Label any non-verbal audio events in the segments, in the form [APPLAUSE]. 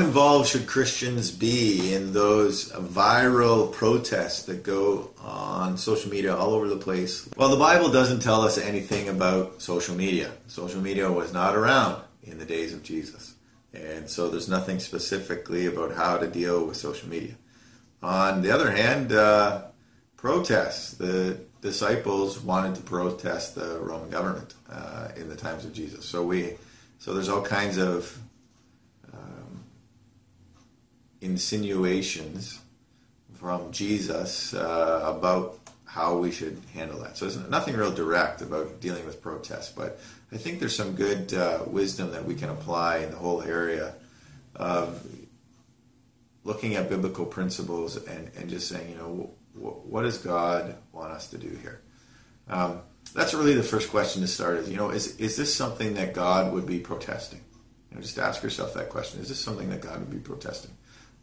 involved should Christians be in those viral protests that go on social media all over the place? Well, the Bible doesn't tell us anything about social media. Social media was not around in the days of Jesus. And so there's nothing specifically about how to deal with social media. On the other hand, uh, protests. The disciples wanted to protest the Roman government uh, in the times of Jesus. So we, so there's all kinds of insinuations from Jesus uh, about how we should handle that. So there's nothing real direct about dealing with protests, but I think there's some good uh, wisdom that we can apply in the whole area of looking at biblical principles and, and just saying, you know, what does God want us to do here? Um, that's really the first question to start is, you know, is, is this something that God would be protesting? You know, just ask yourself that question. Is this something that God would be protesting?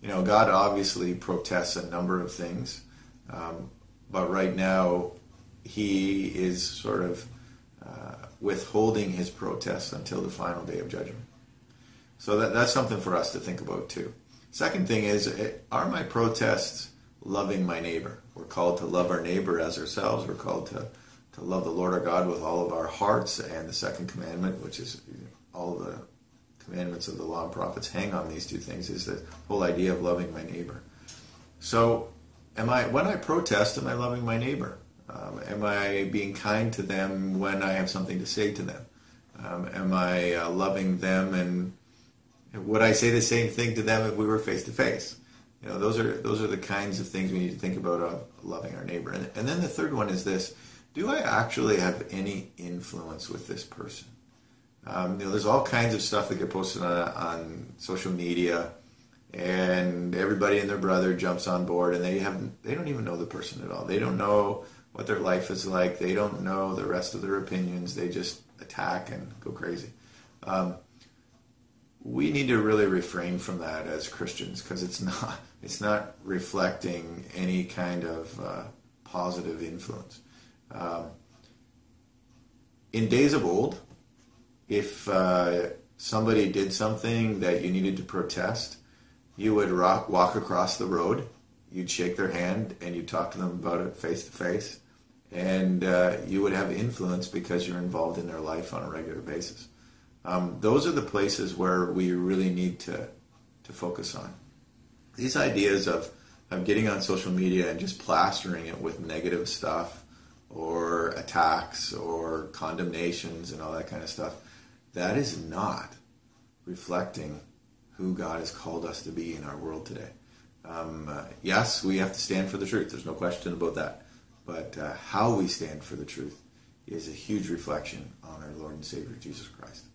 You know, God obviously protests a number of things, um, but right now he is sort of uh, withholding his protests until the final day of judgment. So that, that's something for us to think about too. Second thing is, eh, are my protests loving my neighbor? We're called to love our neighbor as ourselves. We're called to, to love the Lord our God with all of our hearts. And the second commandment, which is all the commandments of the law and prophets hang on these two things, is the whole idea of loving my neighbor. So, am I when I protest, am I loving my neighbor? Um, am I being kind to them when I have something to say to them? Um, am I uh, loving them and would I say the same thing to them if we were face to face? You know, those are those are the kinds of things we need to think about of loving our neighbor. And, and then the third one is this: Do I actually have any influence with this person? Um, you know, there's all kinds of stuff that get posted on, on social media, and everybody and their brother jumps on board, and they have they don't even know the person at all. They don't know what their life is like. They don't know the rest of their opinions. They just attack and go crazy. Um, we need to really refrain from that as Christians because it's [LAUGHS] not it's not reflecting any kind of uh, positive influence. Um, in days of old, if uh, somebody did something that you needed to protest, you would rock, walk across the road, you'd shake their hand, and you'd talk to them about it face to face, and uh, you would have influence because you're involved in their life on a regular basis. Um, those are the places where we really need to, to focus on. These ideas of, of getting on social media and just plastering it with negative stuff or attacks or condemnations and all that kind of stuff, that is not reflecting who God has called us to be in our world today. Um, uh, yes, we have to stand for the truth. There's no question about that. But uh, how we stand for the truth is a huge reflection on our Lord and Savior Jesus Christ.